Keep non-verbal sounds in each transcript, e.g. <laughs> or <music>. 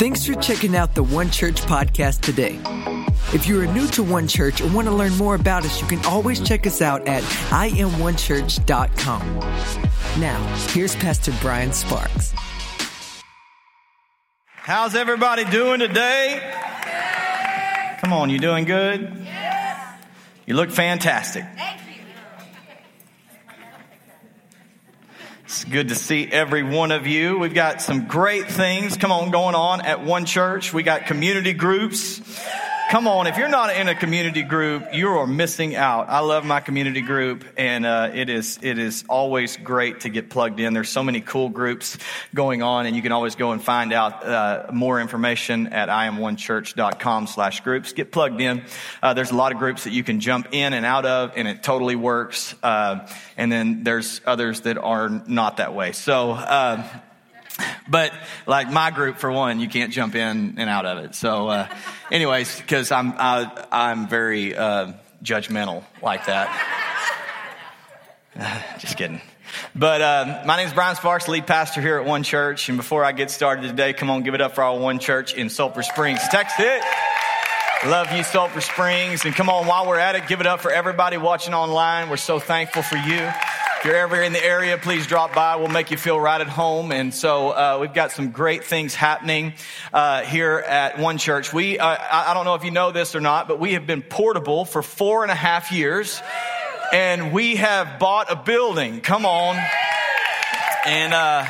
Thanks for checking out the One Church podcast today. If you are new to One Church and want to learn more about us, you can always check us out at iamonechurch.com. Now, here's Pastor Bryan Sparks. How's everybody doing today? Come on, you doing good? You look fantastic. It's good to see every one of you. We've got some great things, come on, going on at One Church. We got community groups. Come on, if you're not in a community group, you are missing out. I love my community group, and uh, it is it is always great to get plugged in. There's so many cool groups going on, and you can always go and find out uh, more information at iamonechurch.com/groups. Get plugged in. Uh, there's a lot of groups that you can jump in and out of, and it totally works. Uh, and then there's others that are not that way. So. <laughs> But like my group for one you can't jump in and out of it so uh, anyways because i'm I, am i am very uh, judgmental like that <laughs> just kidding but uh, my name is bryan sparks lead pastor here at one church and before i get started today come on give it up for our one church in sulphur springs texas Love you, Sulphur Springs. And come on, while we're at it, give it up for everybody watching online. We're so thankful for you. If you're ever in the area, please drop by. We'll make you feel right at home. And so uh, we've got some great things happening uh, here at One Church. We, uh, I don't know if you know this or not, but we have been portable for four and a half years, and we have bought a building. Come on, and uh,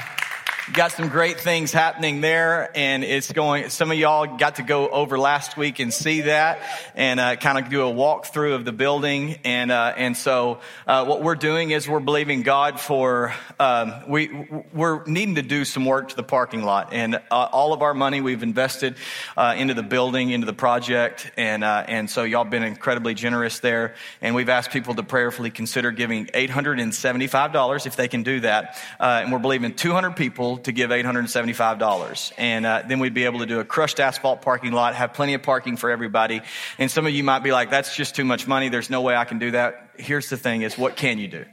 got some great things happening there and it's going some of y'all got to go over last week and see that and uh, kind of do a walkthrough of the building. And uh, and so uh, what we're doing is we're believing god for um, we we're needing to do some work to the parking lot. And uh, all of our money we've invested uh, into the building into the project. And uh, and so y'all been incredibly generous there. And we've asked people to prayerfully consider giving $875 if they can do that. And we're believing 200 people to give $875. And uh, then we'd be able to do a crushed asphalt parking lot, have plenty of parking for everybody. And some of you might be like, that's just too much money. There's no way I can do that. Here's the thing is, what can you do?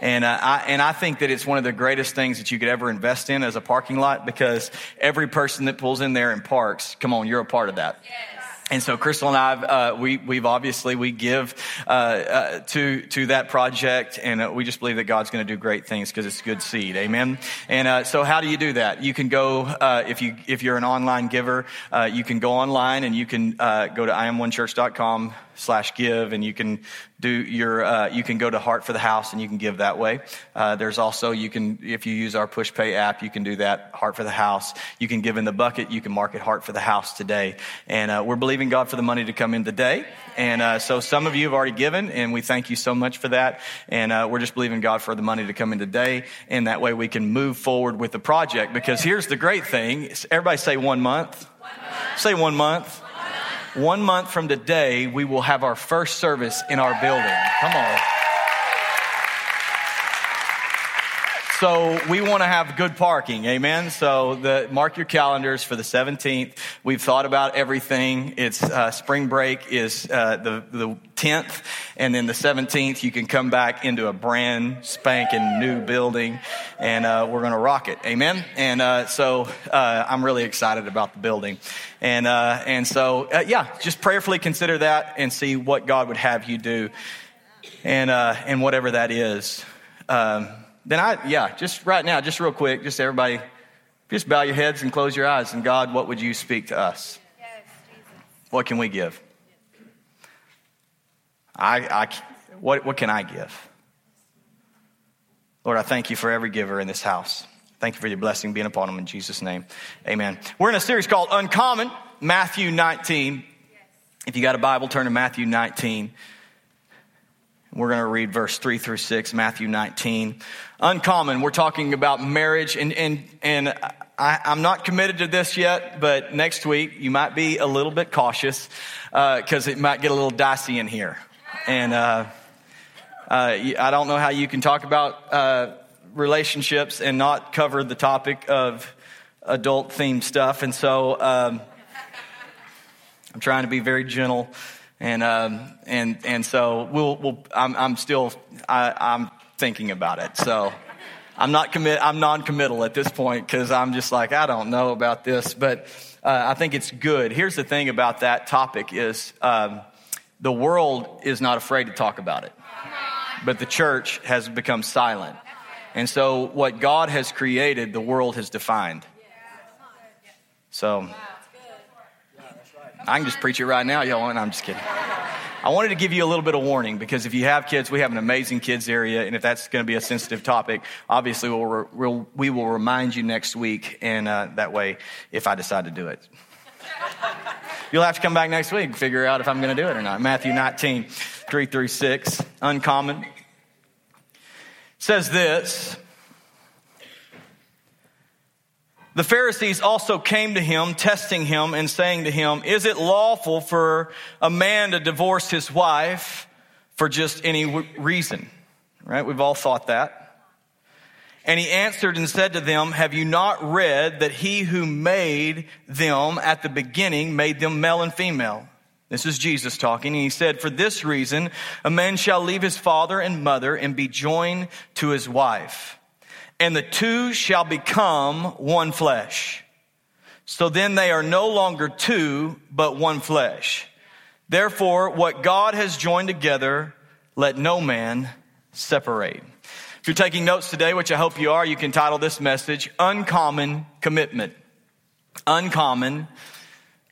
And, uh, I, and I think that it's one of the greatest things that you could ever invest in as a parking lot because every person that pulls in there and parks, come on, you're a part of that. Yes. And so Crystal and I, uh, we, we've obviously, we give, uh, uh, to, to that project and uh, we just believe that God's going to do great things because it's good seed. Amen. And, uh, so how do you do that? You can go, uh, if you, if you're an online giver, you can go online and you can, go to iamonechurch.com slash give and you can do your uh, you can go to heart for the house and you can give that way uh, there's also you can if you use our Pushpay app you can do that heart for the house you can give in the bucket you can mark it heart for the house today and uh, we're believing god for the money to come in today and uh, so some of you have already given and we thank you so much for that and uh, we're just believing god for the money to come in today and that way we can move forward with the project because here's the great thing everybody say one month, one month. say one month one month from today, we will have our first service in our building. Come on. So we want to have good parking. Amen. So the, mark your calendars for the 17th. We've thought about everything. It's, uh, spring break is, uh, the, the 10th. And then the 17th, you can come back into a brand spanking new building and, uh, we're going to rock it. Amen. And, uh, so, uh, I'm really excited about the building. And, uh, and so, yeah, just prayerfully consider that and see what God would have you do. And, and whatever that is. Um, then I, yeah, just right now, just real quick, just everybody, just bow your heads and close your eyes. And God, what would you speak to us? Yes, what can we give? I, I, what, what can I give? Lord, I thank you for every giver in this house. Thank you for your blessing being upon them in Jesus' name. Amen. We're in a series called Uncommon, Matthew 19. If you got a Bible, turn to Matthew 19. We're going to read verse 3 through 6, Matthew 19. Uncommon, we're talking about marriage, and, and, and I, am not committed to this yet, but next week you might be a little bit cautious because uh, it might get a little dicey in here. And uh, uh, I don't know how you can talk about uh, relationships and not cover the topic of adult themed stuff. And so um, I'm trying to be very gentle and um, and and so we'll, we'll I'm, I'm still I, I'm thinking about it. So I'm not commit. I'm non-committal at this point because I'm just like I don't know about this, but uh, I think it's good. Here's the thing about that topic: is um, the world is not afraid to talk about it, but the church has become silent, and so what God has created, the world has defined. So I can just preach it right now, y'all. And I'm just kidding. I wanted to give you a little bit of warning because if you have kids, we have an amazing kids area, and if that's going to be a sensitive topic, obviously we'll, we'll we will remind you next week, and uh, that way, if I decide to do it, you'll have to come back next week and figure out if I'm going to do it or not. Matthew 19, 3 through 6, uncommon, says this. The Pharisees also came to him, testing him and saying to him, Is it lawful for a man to divorce his wife for just any reason? Right? We've all thought that. And he answered and said to them, Have you not read that he who made them at the beginning made them male and female? This is Jesus talking. And he said, For this reason, a man shall leave his father and mother and be joined to his wife and the two shall become one flesh. So then they are no longer two, but one flesh. Therefore, what God has joined together, let no man separate. If you're taking notes today, which I hope you are, you can title this message, Uncommon Commitment. Uncommon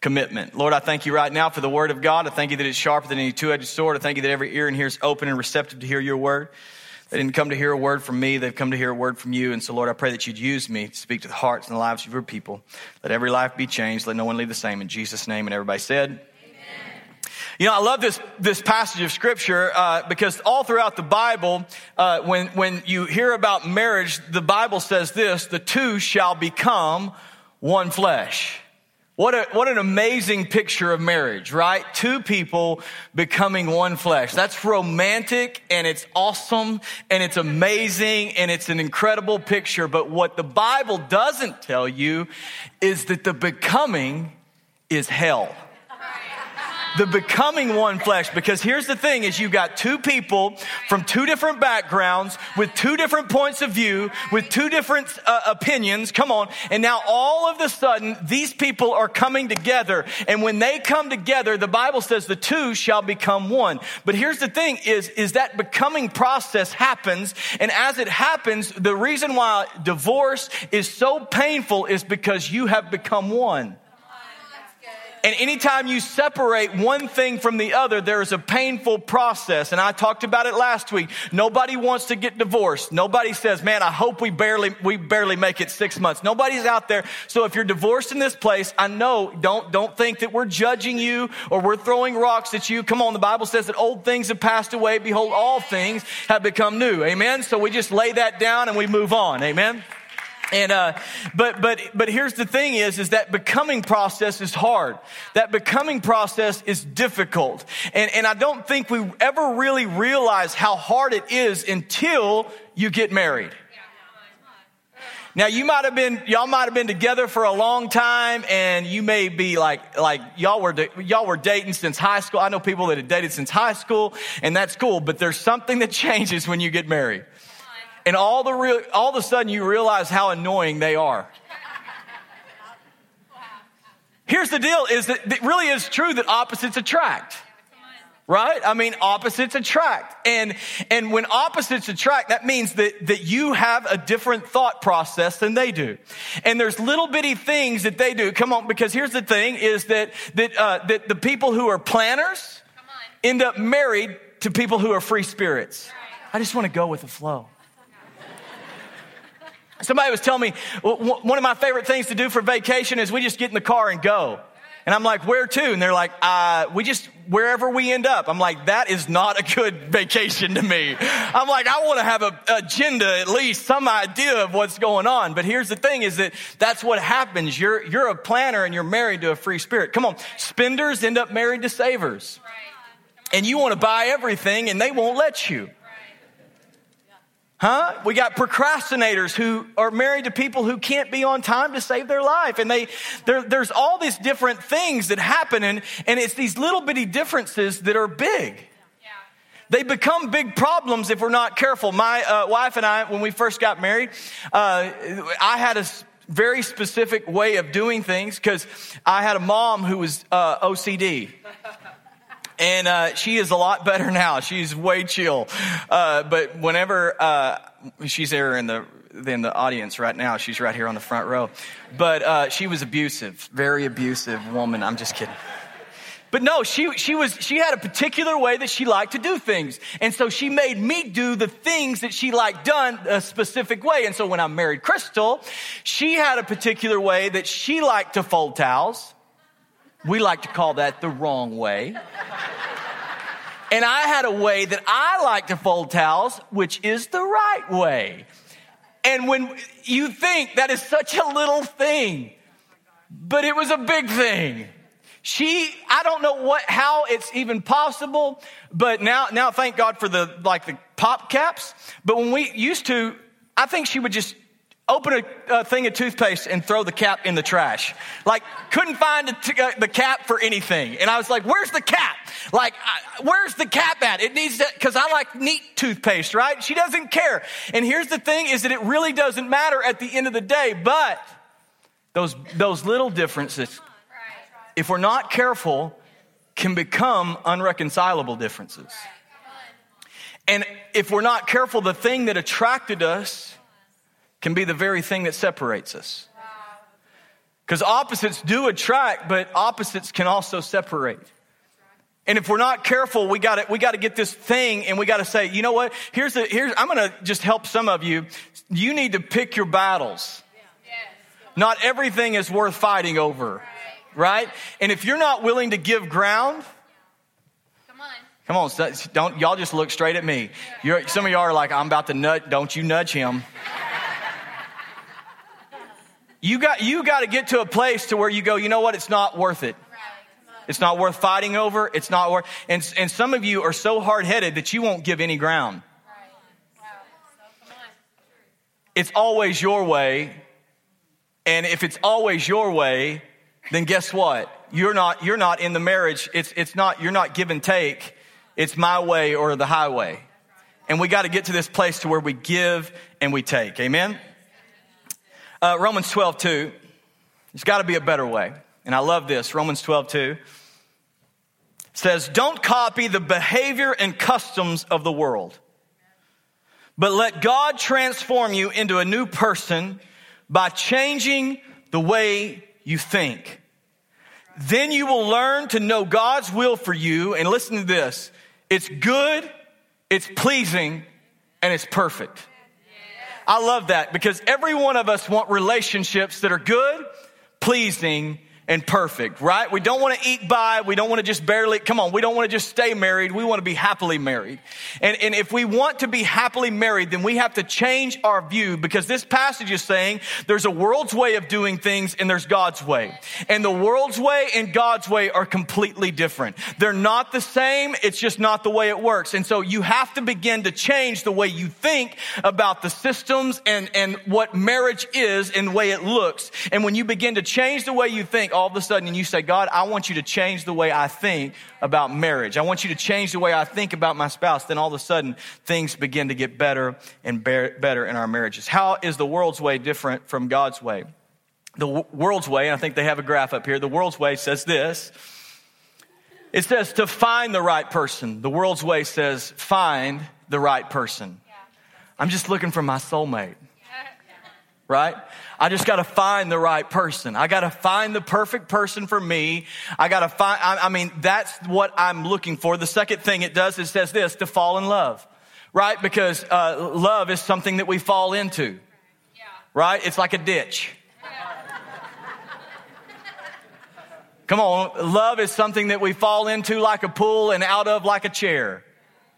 commitment. Lord, I thank you right now for the word of God. I thank you that it's sharper than any two-edged sword. I thank you that every ear in here is open and receptive to hear your word. They didn't come to hear a word from me, they've come to hear a word from you. And so, Lord, I pray that you'd use me to speak to the hearts and the lives of your people. Let every life be changed. Let no one leave the same. In Jesus' name. And everybody said, Amen. you know, I love this, this passage of scripture uh, because all throughout the Bible, uh, when, when you hear about marriage, the Bible says this the two shall become one flesh. What, a, what an amazing picture of marriage, right? Two people becoming one flesh. That's romantic and it's awesome and it's amazing and it's an incredible picture. But what the Bible doesn't tell you is that the becoming is hell the becoming one flesh. Because here's the thing is you've got two people from two different backgrounds with two different points of view with two different uh, opinions come on. And now all of a sudden these people are coming together. And when they come together the bible says the two shall become one. But here's the thing is is that becoming process happens. And as it happens the reason why divorce is so painful is because you have become one and anytime you separate one thing from the other, there is a painful process. And I talked about it last week. Nobody wants to get divorced. Nobody says, man, I hope we barely, we barely make it six months. Nobody's out there. So if you're divorced in this place, I know, don't, don't think that we're judging you or we're throwing rocks at you. Come on. The Bible says that old things have passed away. Behold, all things have become new. Amen. So we just lay that down and we move on. Amen. And uh, but but but here's the thing: is is that becoming process is hard. That becoming process is difficult, and and I don't think we ever really realize how hard it is until you get married. Now you might have been, y'all might have been together for a long time and you may be like, like y'all were, y'all were dating since high school. I know people that have dated since high school and that's cool, but there's something that <laughs> changes when you get married and all the real, all of a sudden you realize how annoying they are. Here's the deal is that it really is true that opposites attract. Right? I mean, opposites attract. And, and when opposites attract, that means that, that you have a different thought process than they do. And there's little bitty things that they do. Come on, because here's the thing is that, that, uh, that the people who are planners end up married to people who are free spirits. I just want to go with the flow. Somebody was telling me one of my favorite things to do for vacation is we just get in the car and go. And I'm like, where to? And they're like, uh, we just, wherever we end up. I'm like, that is not a good <laughs> vacation to me. I'm like, I want to have an agenda, at least some idea of what's going on. But here's the thing is that that's what happens. You're, you're a planner and you're married to a free spirit. Come on. Spenders end up married to savers. And you want to buy everything and they won't let you. Huh? We got procrastinators who are married to people who can't be on time to save their life. And they, there's all these different things that happen and, and it's these little bitty differences that are big. they become big problems if we're not careful. My uh, wife and I, when we first got married, uh, I had a very specific way of doing things because I had a mom who was uh, OCD. And uh, she is a lot better <laughs> now. She's way chill. Uh, but whenever uh, she's there in the in the audience right now, she's right here on the front row. But uh, she was abusive, very abusive woman. I'm just kidding. But no, she, she was, she had a particular way that she liked to do things. And so she made me do the things that she liked done a specific way. And so when I married Crystal, she had a particular way that she liked to fold towels. We like to call that the wrong way. And I had a way that I like to fold towels, which is the right way. And when you think that is such a little thing, but it was a big thing. She, I don't know what, how it's even possible, but now, now thank God for the, like the pop caps. But when we used to, I think she would just open a, a thing of toothpaste and throw the cap in the trash. Like, couldn't find uh, the cap for anything. And I was like, where's the cap? Like, where's the cap at? It needs to, cause I like neat toothpaste, right? She doesn't care. And here's the thing is that it really doesn't matter at the end of the day, but those, those little differences if we're not careful, can become unreconcilable differences. And if we're not careful, the thing that attracted us can be the very thing that separates us. Because opposites do attract, but opposites can also separate. And if we're not careful, we got we got to get this thing, and we got to say, you know what? Here's the here's. I'm going to just help some of you. You need to pick your battles. Not everything is worth fighting over right? And if you're not willing to give ground, come on, come on, don't y'all just look straight at me. You're, some of y'all are like, I'm about to nudge. Don't you nudge him? You got you got to get to a place to where you go. You know what? It's not worth it. It's not worth fighting over. It's not worth. And and some of you are so hard headed that you won't give any ground. It's always your way. And if it's always your way, then guess what? You're not, you're not in the marriage. It's, it's not, you're not give and take. It's my way or the highway. And we got to get to this place to where we give and we take. Amen? Uh, Romans 12, 2. There's got to be a better way. And I love this. Romans 12, 2 says, Don't copy the behavior and customs of the world, but let God transform you into a new person by changing the way you think. Then you will learn to know God's will for you. And listen to this it's good, it's pleasing, and it's perfect. I love that because every one of us want relationships that are good, pleasing, and perfect, right? We don't want to eat by. We don't want to just barely, come on, we don't want to just stay married. We want to be happily married. And, and if we want to be happily married, then we have to change our view because this passage is saying there's a world's way of doing things and there's God's way. And the world's way and God's way are completely different. They're not the same. It's just not the way it works. And so you have to begin to change the way you think about the systems and, and what marriage is and the way it looks. And when you begin to change the way you think, all of a sudden and you say, God, I want you to change the way I think about marriage. I want you to change the way I think about my spouse. Then all of a sudden things begin to get better and better in our marriages. How is the world's way different from God's way? The world's way, and I think they have a graph up here, the world's way says this. It says to find the right person. The world's way says find the right person. I'm just looking for my soulmate. Right? I just got to find the right person. I got to find the perfect person for me. I got to find, I, I, mean, that's what I'm looking for. The second thing it does is says this to fall in love, right? Because uh, love is something that we fall into, right? It's like a ditch. Come on, love is something that we fall into like a pool and out of like a chair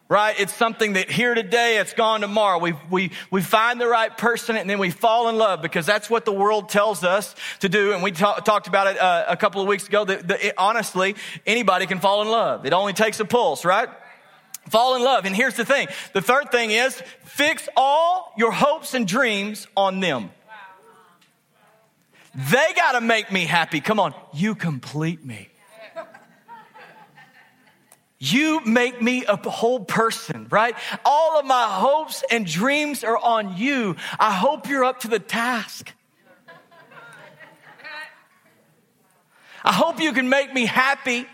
right? It's something that here today, it's gone tomorrow. We, we, we find the right person and then we fall in love because that's what the world tells us to do. And we ta- talked about it uh, a couple of weeks ago that, that it, honestly, anybody can fall in love. It only takes a pulse, right? Fall in love. And here's the thing. The third thing is fix all your hopes and dreams on them. They got to make me happy. Come on. You complete me. You make me a whole person, right? All of my hopes and dreams are on you. I hope you're up to the task. I hope you can make me happy.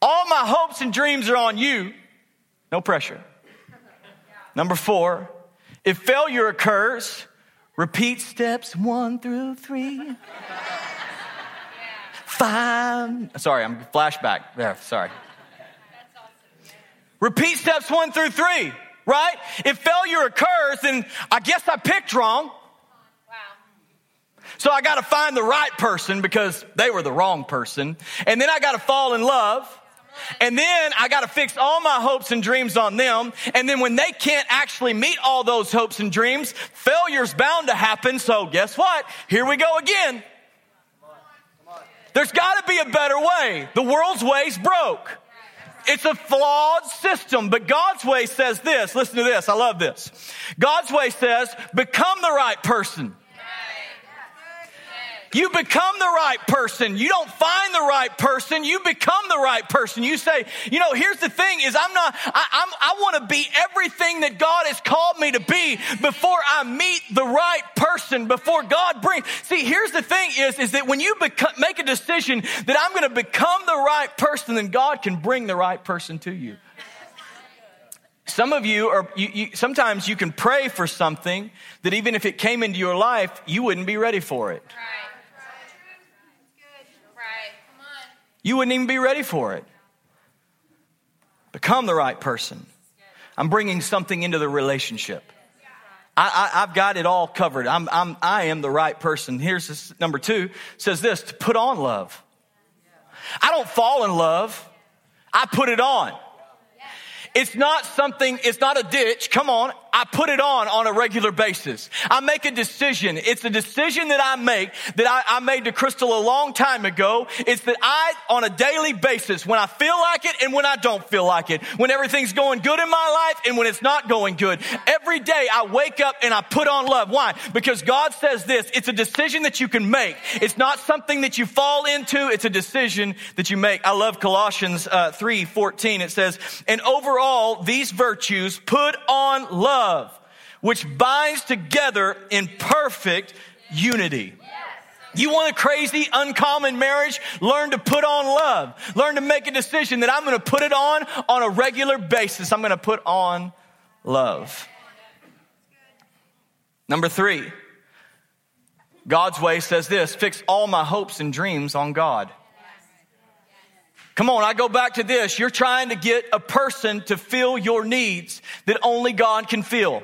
All my hopes and dreams are on you. No pressure. Number four, if failure occurs, repeat steps one through three. Five. Sorry, I'm flashback there. Sorry. Repeat steps one through three, right? If failure occurs, then I guess I picked wrong. So I got to find the right person because they were the wrong person. And then I got to fall in love. And then I got to fix all my hopes and dreams on them. And then when they can't actually meet all those hopes and dreams, failure's bound to happen. So guess what? Here we go again. There's got to be a better way. The world's way's broke. It's a flawed system, but God's way says this. Listen to this. I love this. God's way says, become the right person. You become the right person. You don't find the right person. You become the right person. You say, you know, here's the thing is I'm not, I, I'm, I want to be everything that God has called me to be before I meet the right person, before God brings. See, here's the thing is, is that when you become, make a decision that I'm going to become the right person, then God can bring the right person to you. Some of you are, you, you, sometimes you can pray for something that even if it came into your life, you wouldn't be ready for it. Right. You wouldn't even be ready for it. Become the right person. I'm bringing something into the relationship. I, have got it all covered. I'm, I'm, I am the right person. Here's this, number two says this to put on love. I don't fall in love. I put it on. It's not something, it's not a ditch. Come on. I put it on on a regular basis. I make a decision. It's a decision that I make that I, I, made to Crystal a long time ago. It's that I, on a daily basis, when I feel like it and when I don't feel like it, when everything's going good in my life and when it's not going good, every day I wake up and I put on love. Why? Because God says this, it's a decision that you can make. It's not something that you fall into. It's a decision that you make. I love Colossians uh, 3, 14. It says, and overall, these virtues put on love love, which binds together in perfect unity. You want a crazy, uncommon marriage? Learn to put on love. Learn to make a decision that I'm going to put it on on a regular basis. I'm going to put on love. Number three, God's way says this fix all my hopes and dreams on God. Come on, I go back to this. You're trying to get a person to fill your needs that only God can fill.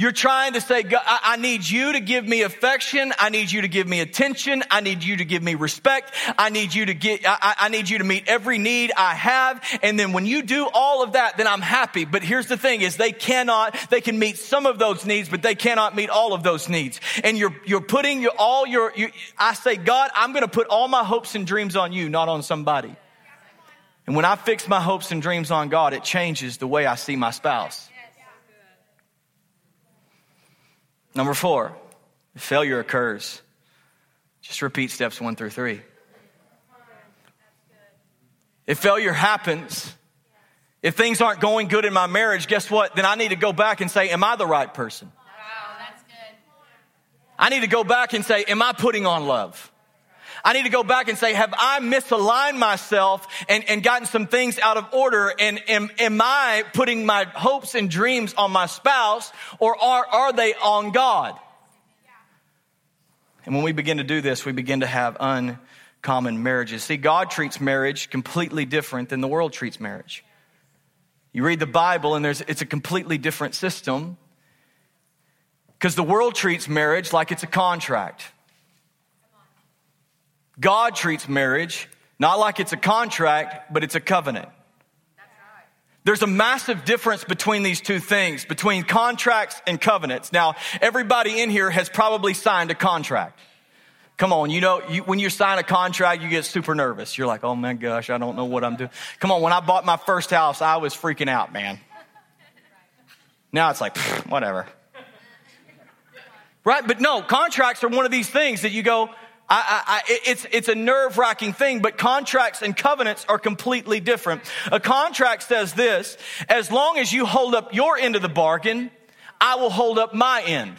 You're trying to say, I need you to give me affection. I need you to give me attention. I need you to give me respect. I need you to get, I, I, need you to meet every need I have. And then when you do all of that, then I'm happy. But here's the thing is they cannot, they can meet some of those needs, but they cannot meet all of those needs. And you're, you're putting your, all your, you, I say, God, I'm going to put all my hopes and dreams on you, not on somebody. And when I fix my hopes and dreams on God, it changes the way I see my spouse. Number four, failure occurs, just repeat steps one through three. If failure happens, if things aren't going good in my marriage, guess what? Then I need to go back and say, Am I the right person? Wow, that's good. I need to go back and say, Am I putting on love? I need to go back and say, have I misaligned myself and, and gotten some things out of order? And am, am I putting my hopes and dreams on my spouse or are, are they on God? And when we begin to do this, we begin to have uncommon marriages. See, God treats marriage completely different than the world treats marriage. You read the Bible and there's, it's a completely different system because the world treats marriage like it's a contract. God treats marriage not like it's a contract, but it's a covenant. There's a massive difference between these two things, between contracts and covenants. Now, everybody in here has probably signed a contract. Come on, you know, you, when you sign a contract, you get super nervous. You're like, oh my gosh, I don't know what I'm doing. Come on, when I bought my first house, I was freaking out, man. Now it's like, whatever. Right? But no, contracts are one of these things that you go, I, I, it's, it's a nerve wracking thing, but contracts and covenants are completely different. A contract says this, as long as you hold up your end of the bargain, I will hold up my end.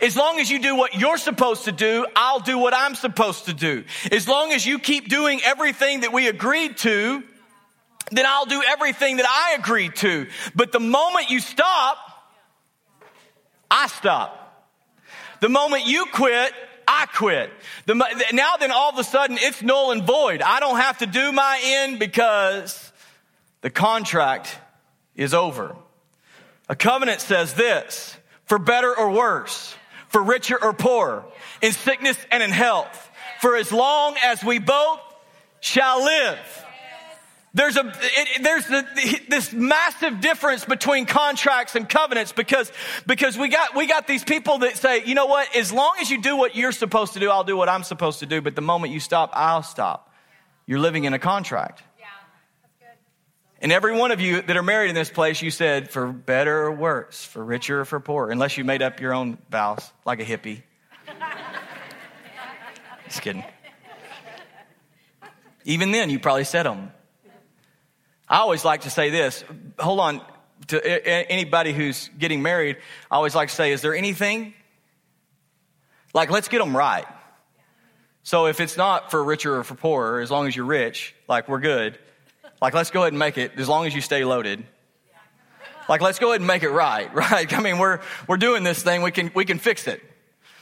As long as you do what you're supposed to do, I'll do what I'm supposed to do. As long as you keep doing everything that we agreed to, then I'll do everything that I agreed to. But the moment you stop, I stop. The moment you quit, I quit. The, now then all of a sudden it's null and void. I don't have to do my end because the contract is over. A covenant says this, for better or worse, for richer or poorer, in sickness and in health, for as long as we both shall live. There's a, it, there's the, this massive difference between contracts and covenants because, because we got, we got these people that say, you know what, as long as you do what you're supposed to do, I'll do what I'm supposed to do. But the moment you stop, I'll stop. You're living in a contract. Yeah, and every one of you that are married in this place, you said for better or worse, for richer or for poorer, unless you made up your own vows like a hippie. <laughs> Just kidding. Even then, you probably said them. I always like to say this. Hold on. To anybody who's getting married, I always like to say, is there anything? Like, let's get them right. So if it's not for richer or for poorer, as long as you're rich, like we're good. Like, let's go ahead and make it as long as you stay loaded. Like, let's go ahead and make it right, <laughs> right? I mean, we're, we're doing this thing. We can, we can fix it.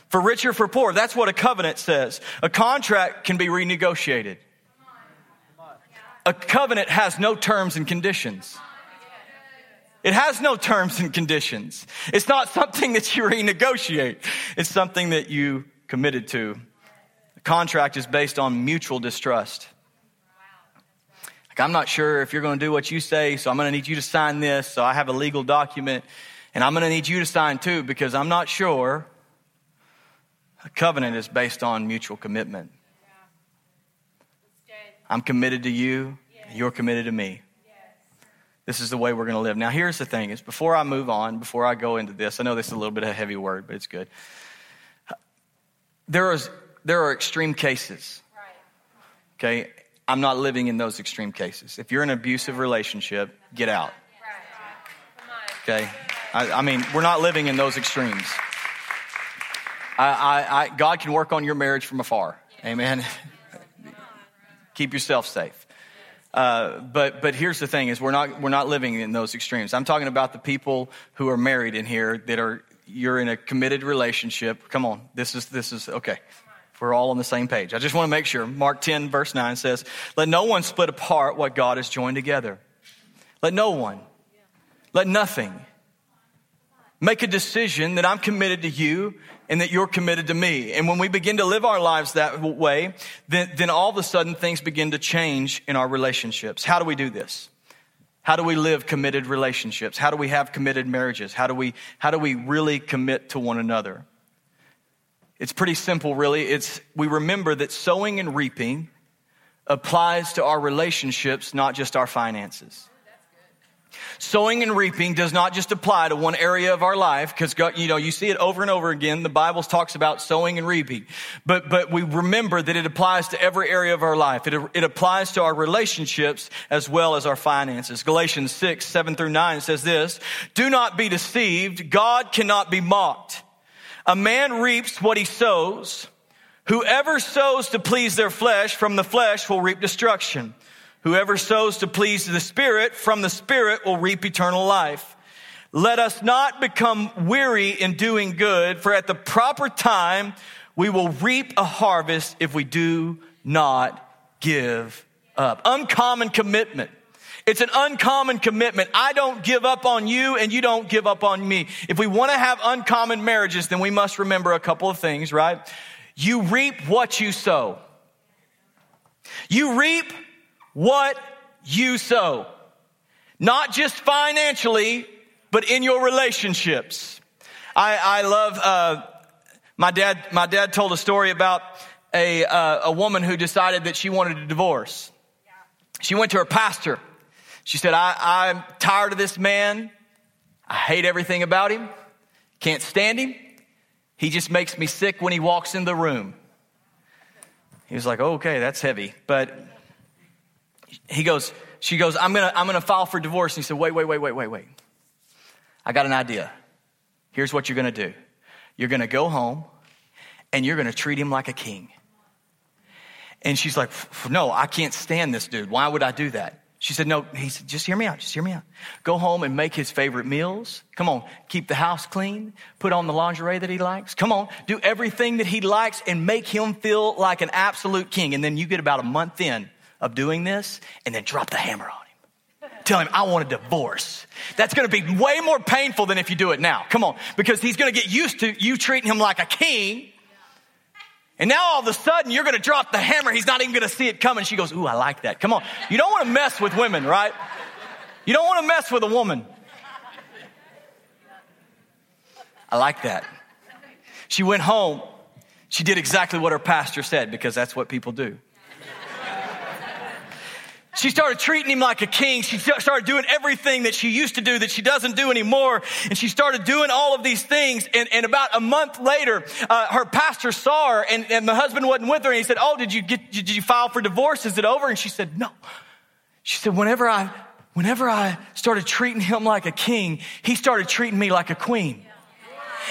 For richer, for poor. That's what a covenant says. A contract can be renegotiated. A covenant has no terms and conditions. It has no terms and conditions. It's not something that you <laughs> renegotiate. It's something that you committed to. A contract is based on mutual distrust. Like, I'm not sure if you're going to do what you say, so I'm going to need you to sign this. So I have a legal document, and I'm going to need you to sign too because I'm not sure. A covenant is based on mutual commitment. I'm committed to you. You're committed to me. This is the way we're going to live. Now, here's the thing is before I move on, before I go into this, I know this is a little bit of a heavy word, but it's good. There, is, there are extreme cases. Okay? I'm not living in those extreme cases. If you're in an abusive relationship, get out. Okay? I, I mean, we're not living in those extremes. I, I, I, God can work on your marriage from afar. Amen. Keep yourself safe. Uh, but but here's the thing: is we're not we're not living in those extremes. I'm talking about the people who are married in here that are you're in a committed relationship. Come on, this is this is okay. We're all on the same page. I just want to make sure. Mark 10 verse 9 says, "Let no one split apart what God has joined together. Let no one, let nothing." Make a decision that I'm committed to you and that you're committed to me. And when we begin to live our lives that way, then, then all of a sudden things begin to change in our relationships. How do we do this? How do we live committed relationships? How do we have committed marriages? How do we, how do we really commit to one another? It's pretty simple, really. It's, we remember that sowing and reaping applies to our relationships, not just our finances. Sowing and reaping does not just apply to one area of our life because you know you see it over and over again. The Bible talks about sowing and reaping, but but we remember that it applies to every area of our life. It, it applies to our relationships as well as our finances. Galatians six seven through nine says this: Do not be deceived. God cannot be mocked. A man reaps what he sows. Whoever sows to please their flesh from the flesh will reap destruction. Whoever sows to please the Spirit from the Spirit will reap eternal life. Let us not become weary in doing good, for at the proper time we will reap a harvest if we do not give up. Uncommon commitment. It's an uncommon commitment. I don't give up on you and you don't give up on me. If we want to have uncommon marriages, then we must remember a couple of things, right? You reap what you sow. You reap what you sow. Not just financially, but in your relationships. I, I love, uh, my dad, my dad told a story about a, uh, a woman who decided that she wanted a divorce. She went to her pastor. She said, I, I'm tired of this man. I hate everything about him. Can't stand him. He just makes me sick when he walks in the room. He was like, okay, that's heavy. But he goes, she goes, I'm gonna, I'm gonna file for divorce. And he said, wait, wait, wait, wait, wait, wait. I got an idea. Here's what you're gonna do. You're gonna go home and you're gonna treat him like a king. And she's like, no, I can't stand this dude. Why would I do that? She said, no, he said, just hear me out. Just hear me out. Go home and make his favorite meals. Come on. Keep the house clean. Put on the lingerie that he likes. Come on. Do everything that he likes and make him feel like an absolute king. And then you get about a month in of doing this and then drop the hammer on him. Tell him, I want a divorce. That's to be way more painful than if you do it now. Come on. Because he's to get used to you treating him like a king. And now all of a sudden you're to drop the hammer. He's not even to see it coming. She goes, Ooh, I like that. Come on. You don't want to mess with women, right? You don't want to mess with a woman. I like that. She went home. She did exactly what her pastor said because that's what people do. She started treating him like a king. She started doing everything that she used to do that she doesn't do anymore. And she started doing all of these things. And, and about a month later, uh, her pastor saw her and, and the husband wasn't with her. And he said, Oh, did you get, did you file for divorce? Is it over? And she said, No. She said, Whenever I, whenever I started treating him like a king, he started treating me like a queen.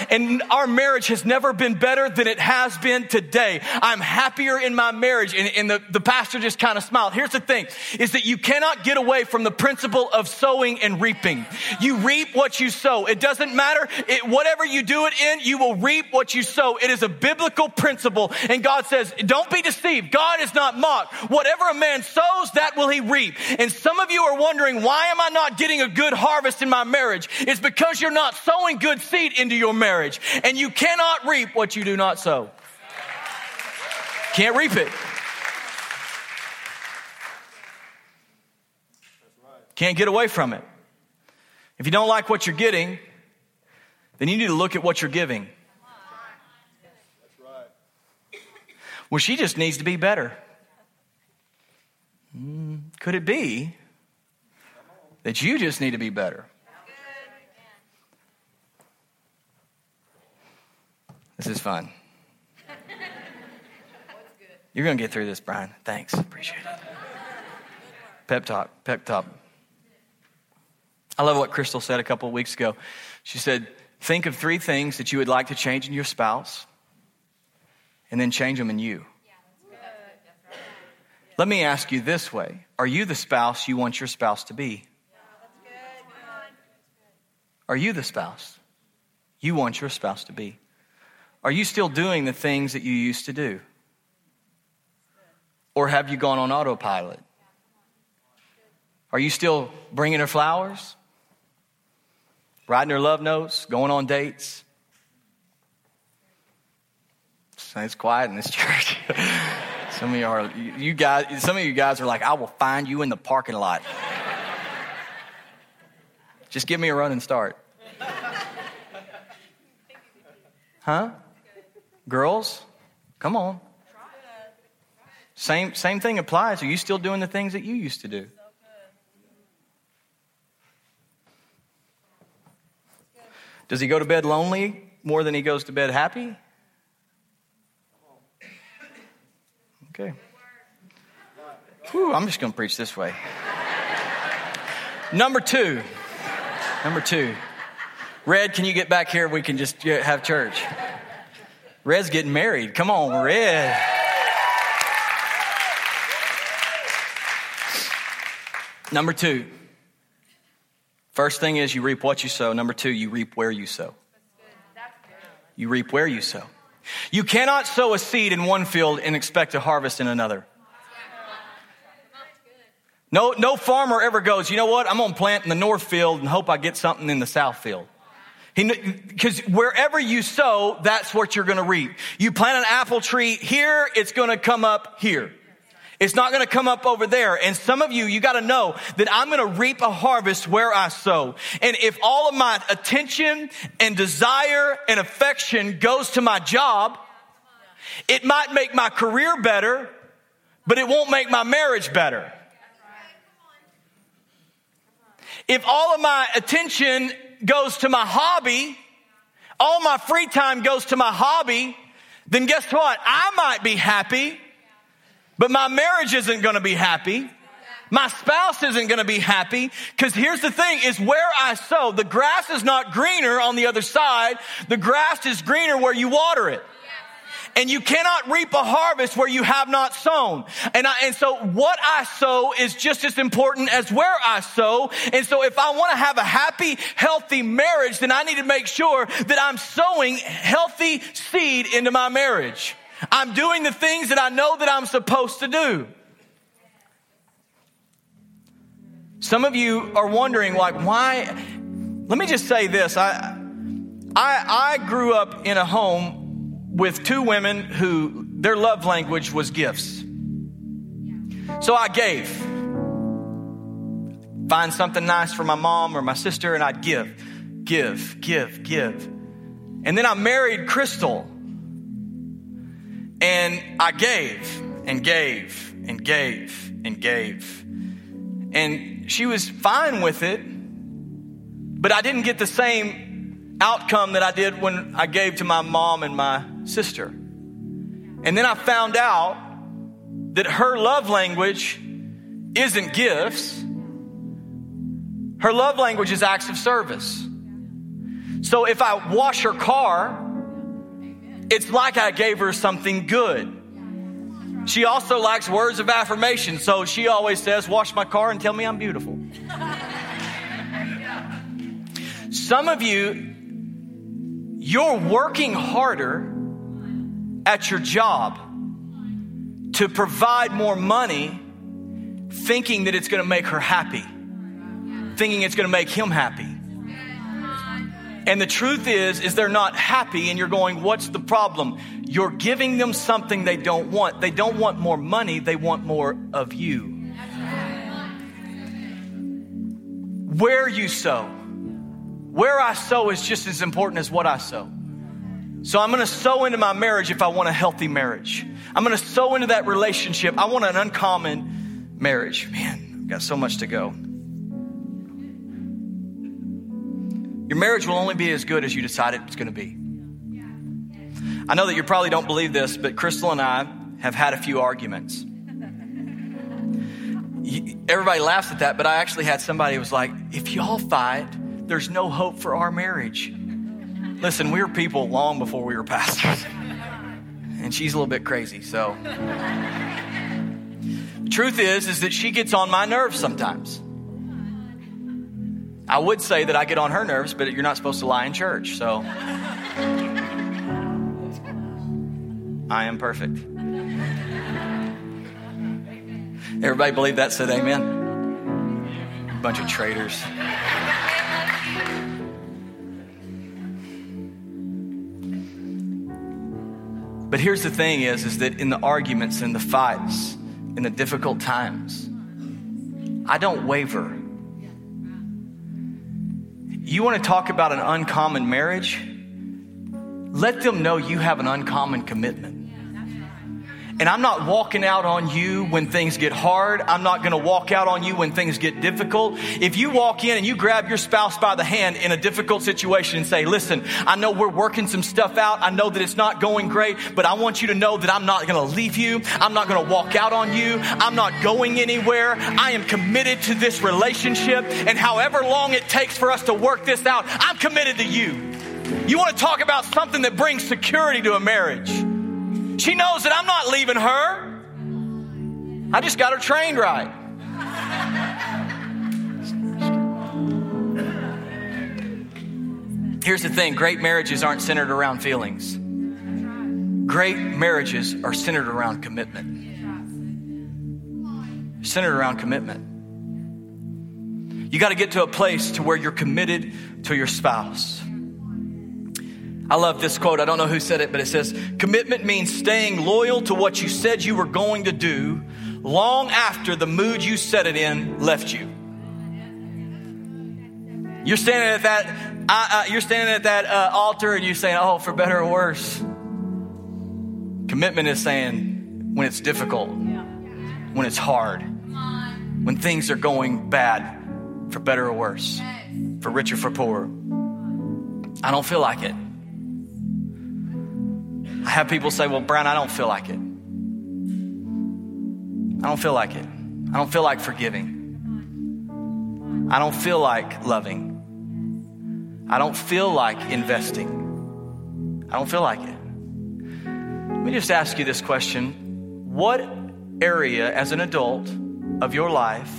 And our marriage has never been better than it has been today. I'm happier in my marriage. And, and the, the pastor just kind of smiled. Here's the thing is that you cannot get away from the principle of sowing and reaping. You reap what you sow. It doesn't matter. It, whatever you do it in, you will reap what you sow. It is a biblical principle. And God says, don't be deceived. God is not mocked. Whatever a man sows, that will he reap. And some of you are wondering, why am I not getting a good harvest in my marriage? It's because you're not sowing good seed into your marriage marriage. And you cannot reap what you do not sow. Can't reap it. Can't get away from it. If you don't like what you're getting, then you need to look at what you're giving. Well, she just needs to be better. Hmm, could it be that you just need to be better? This is fun. <laughs> You're going to get through this, Bryan. Thanks. Appreciate it. Pep talk, pep talk. I love what Crystal said a couple of weeks ago. She said, Think of three things that you would like to change in your spouse, and then change them in you. Let me ask you this way Are you the spouse you want your spouse to be? Are you the spouse you want your spouse to be? Are you still doing the things that you used to do? Or have you gone on autopilot? Are you still bringing her flowers? Writing her love notes? Going on dates? It's quiet in this <laughs> church. some of you are, you guys, some of you guys are like, I will find you in the parking lot. Just give me a running start. Huh? Girls, come on. Same, same thing applies. Are you still doing the things that you used to do? Does he go to bed lonely more than he goes to bed happy? Okay. Whew, I'm just going to preach this way. Number two. Number two. Red, can you get back here? We can just have church. Red's getting married. Come on, Red. Number two. First thing is you reap what you sow. Number two, you reap where you sow. You reap where you sow. You cannot sow a seed in one field and expect a harvest in another. No, no farmer ever goes, you know what? I'm going to plant in the north field and hope I get something in the south field. Because wherever you sow, that's what you're going to reap. You plant an apple tree here, it's going to come up here. It's not going to come up over there. And some of you, you got to know that I'm going to reap a harvest where I sow. And if all of my attention and desire and affection goes to my job, it might make my career better, but it won't make my marriage better. If all of my attention goes to my hobby, all my free time goes to my hobby, then guess what? I might be happy, But my marriage isn't going to be happy. My spouse isn't going to be happy because here's the thing is where I sow. The grass is not greener on the other side. The grass is greener where you water it. And you cannot reap a harvest where you have not sown. And I, and so what I sow is just as important as where I sow. And so if I want to have a happy, healthy marriage, then I need to make sure that I'm sowing healthy seed into my marriage. I'm doing the things that I know that I'm supposed to do. Some of you are wondering, like, why? Let me just say this. I, I, I grew up in a home with two women who their love language was gifts. So I gave. Find something nice for my mom or my sister, and I'd give, give, give, give. And then I married Crystal, and I gave and gave and gave and gave. And she was fine with it, but I didn't get the same outcome that I did when I gave to my mom and my sister. And then I found out that her love language isn't gifts. Her love language is acts of service. So if I wash her car, it's like I gave her something good. She also likes words of affirmation, so she always says, Wash my car and tell me I'm beautiful. <laughs> Some of you, you're working harder at your job to provide more money, thinking that it's going to make her happy, thinking it's going to make him happy. And the truth is, is they're not happy and you're going, what's the problem? You're giving them something they don't want. They don't want more money, they want more of you. Where you sow, where I sow is just as important as what I sow. So I'm going to sow into my marriage if I want a healthy marriage. I'm going to sow into that relationship. I want an uncommon marriage. Man, I've got so much to go. Your marriage will only be as good as you decide it's going to be. I know that you probably don't believe this, but Crystal and I have had a few arguments. Everybody laughs at that, but I actually had somebody who was like, if y'all fight, there's no hope for our marriage. Listen, we were people long before we were pastors. And she's a little bit crazy, so. The truth is, is that she gets on my nerves sometimes. I would say that I get on her nerves, but you're not supposed to lie in church, so. I am perfect. Everybody believe that? Said amen. Bunch of traitors. But here's the thing is, is that in the arguments and the fights, in the difficult times, I don't waver. You want to talk about an uncommon marriage? Let them know you have an uncommon commitment. And I'm not walking out on you when things get hard. I'm not going to walk out on you when things get difficult. If you walk in and you grab your spouse by the hand in a difficult situation and say, listen, I know we're working some stuff out. I know that it's not going great, but I want you to know that I'm not going to leave you. I'm not going to walk out on you. I'm not going anywhere. I am committed to this relationship. And however long it takes for us to work this out, I'm committed to you. You want to talk about something that brings security to a marriage. She knows that I'm not leaving her. I just got her trained right. Here's the thing great marriages aren't centered around feelings, great marriages are centered around commitment. Centered around commitment. You got to get to a place to where you're committed to your spouse. I love this quote. I don't know who said it, but it says, Commitment means staying loyal to what you said you were going to do long after the mood you set it in left you. You're standing at that, uh, uh, you're standing at that uh, altar and you're saying, "Oh, for better or worse." Commitment is saying when it's difficult, when it's hard, when things are going bad, for better or worse, for richer, or for poorer. I don't feel like it. Have people say, well, Bryan, I don't feel like it. I don't feel like it. I don't feel like forgiving. I don't feel like loving. I don't feel like investing. I don't feel like it. Let me just ask you this question What area as an adult of your life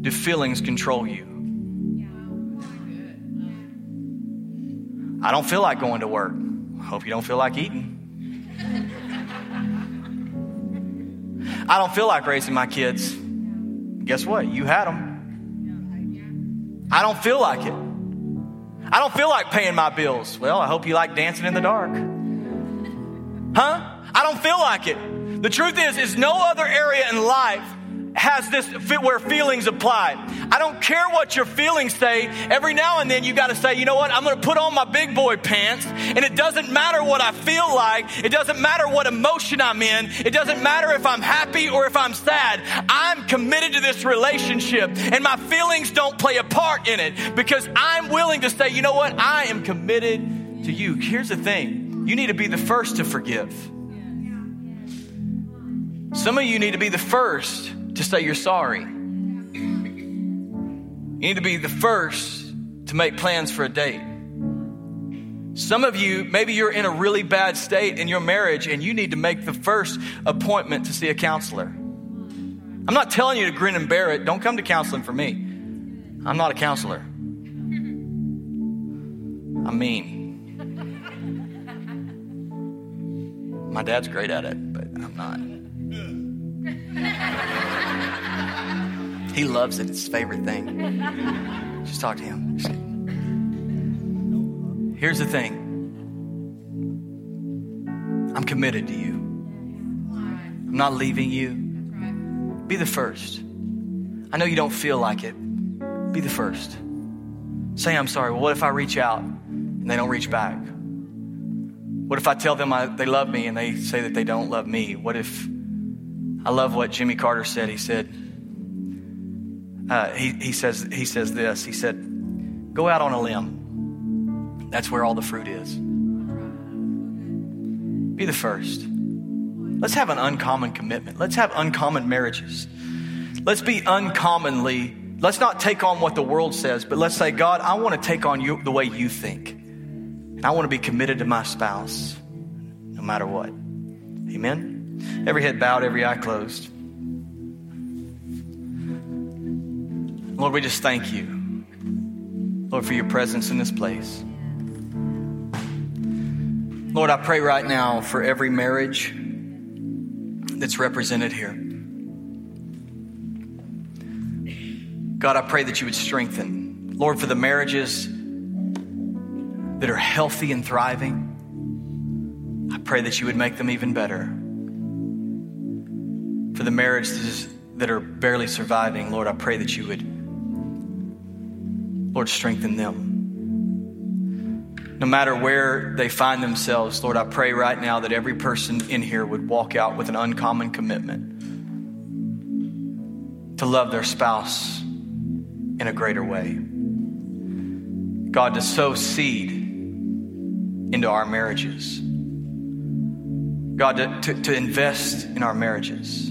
do feelings control you? I don't feel like going to work. Hope you don't feel like eating. I don't feel like raising my kids. Guess what? You had them. I don't feel like it. I don't feel like paying my bills. Well, I hope you like dancing in the dark. Huh? I don't feel like it. The truth is, is no other area in life has this where feelings apply. I don't care what your feelings say. Every now and then you got to say, you know what? I'm going to put on my big boy pants and it doesn't matter what I feel like. It doesn't matter what emotion I'm in. It doesn't matter if I'm happy or if I'm sad. I'm committed to this relationship and my feelings don't play a part in it because I'm willing to say, you know what? I am committed to you. Here's the thing. You need to be the first to forgive. Some of you need to be the first to say you're sorry. You need to be the first to make plans for a date. Some of you, maybe you're in a really bad state in your marriage and you need to make the first appointment to see a counselor. I'm not telling you to grin and bear it. Don't come to counseling for me. I'm not a counselor. I'm mean. <laughs> My dad's great at it, but I'm not. He loves it. It's his favorite thing. Just talk to him. Here's the thing I'm committed to you. I'm not leaving you. Be the first. I know you don't feel like it. Be the first. Say, I'm sorry. Well, what if I reach out and they don't reach back? What if I tell them I, they love me and they say that they don't love me? What if I love what Jimmy Carter said? He said, uh, he, he, says, he says this He said, Go out on a limb. That's where all the fruit is. Be the first. Let's have an uncommon commitment. Let's have uncommon marriages. Let's be uncommonly, let's not take on what the world says, but let's say, God, I want to take on you the way you think. And I want to be committed to my spouse no matter what. Amen? Every head bowed, every eye closed. Lord, we just thank you, Lord, for your presence in this place. Lord, I pray right now for every marriage that's represented here. God, I pray that you would strengthen. Lord, for the marriages that are healthy and thriving, I pray that you would make them even better. For the marriages that are barely surviving, Lord, I pray that you would Lord, strengthen them. No matter where they find themselves, Lord, I pray right now that every person in here would walk out with an uncommon commitment to love their spouse in a greater way. God, to sow seed into our marriages. God, to, to, to invest in our marriages.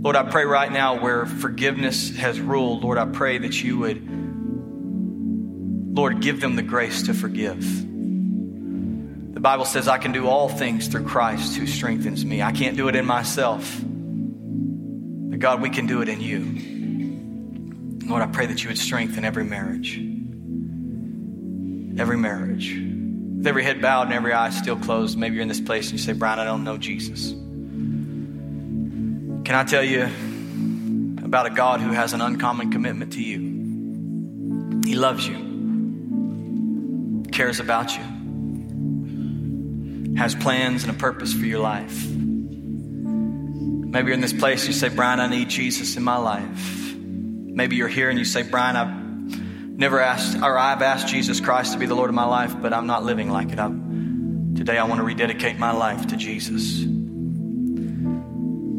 Lord, I pray right now where forgiveness has ruled, Lord, I pray that you would, Lord, give them the grace to forgive. The Bible says, I can do all things through Christ who strengthens me. I can't do it in myself. But God, we can do it in you. Lord, I pray that you would strengthen every marriage. Every marriage. With every head bowed and every eye still closed, maybe you're in this place and you say, Bryan, I don't know Jesus. Can I tell you about a God who has an uncommon commitment to you? He loves you, cares about you, has plans and a purpose for your life. Maybe you're in this place and you say, Bryan, I need Jesus in my life. Maybe you're here and you say, Bryan, I've never asked, or I've asked Jesus Christ to be the Lord of my life, but I'm not living like it. I'm, today I want to rededicate my life to Jesus.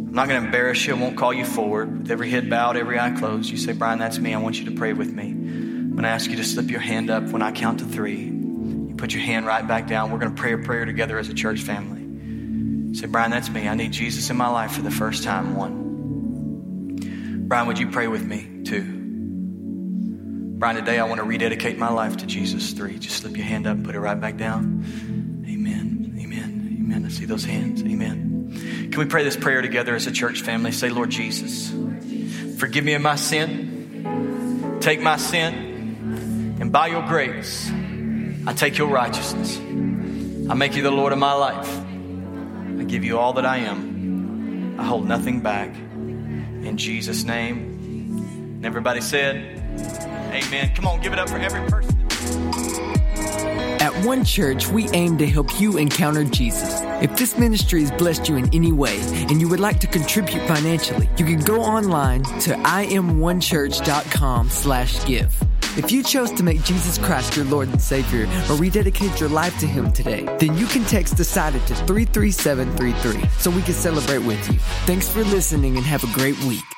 I'm not going to embarrass you. I won't call you forward. With every head bowed, every eye closed, you say, Bryan, that's me. I want you to pray with me. I'm going to ask you to slip your hand up when I count to three. You put your hand right back down. We're going to pray a prayer together as a church family. Say, Bryan, that's me. I need Jesus in my life for the first time. One. Bryan, would you pray with me? Two. Bryan, today I want to rededicate my life to Jesus. Three. Just slip your hand up and put it right back down. Amen. Amen. Amen. I see those hands. Amen. Can we pray this prayer together as a church family? Say, Lord Jesus, forgive me of my sin. Take my sin. And by your grace, I take your righteousness. I make you the Lord of my life. I give you all that I am. I hold nothing back. In Jesus' name. And everybody said, Amen. Come on, give it up for every person. One Church, we aim to help you encounter Jesus. If this ministry has blessed you in any way and you would like to contribute financially, you can go online to iamonechurch.com slash give. If you chose to make Jesus Christ your Lord and Savior or rededicate your life to Him today, then you can text decided to 33733 so we can celebrate with you. Thanks for listening and have a great week.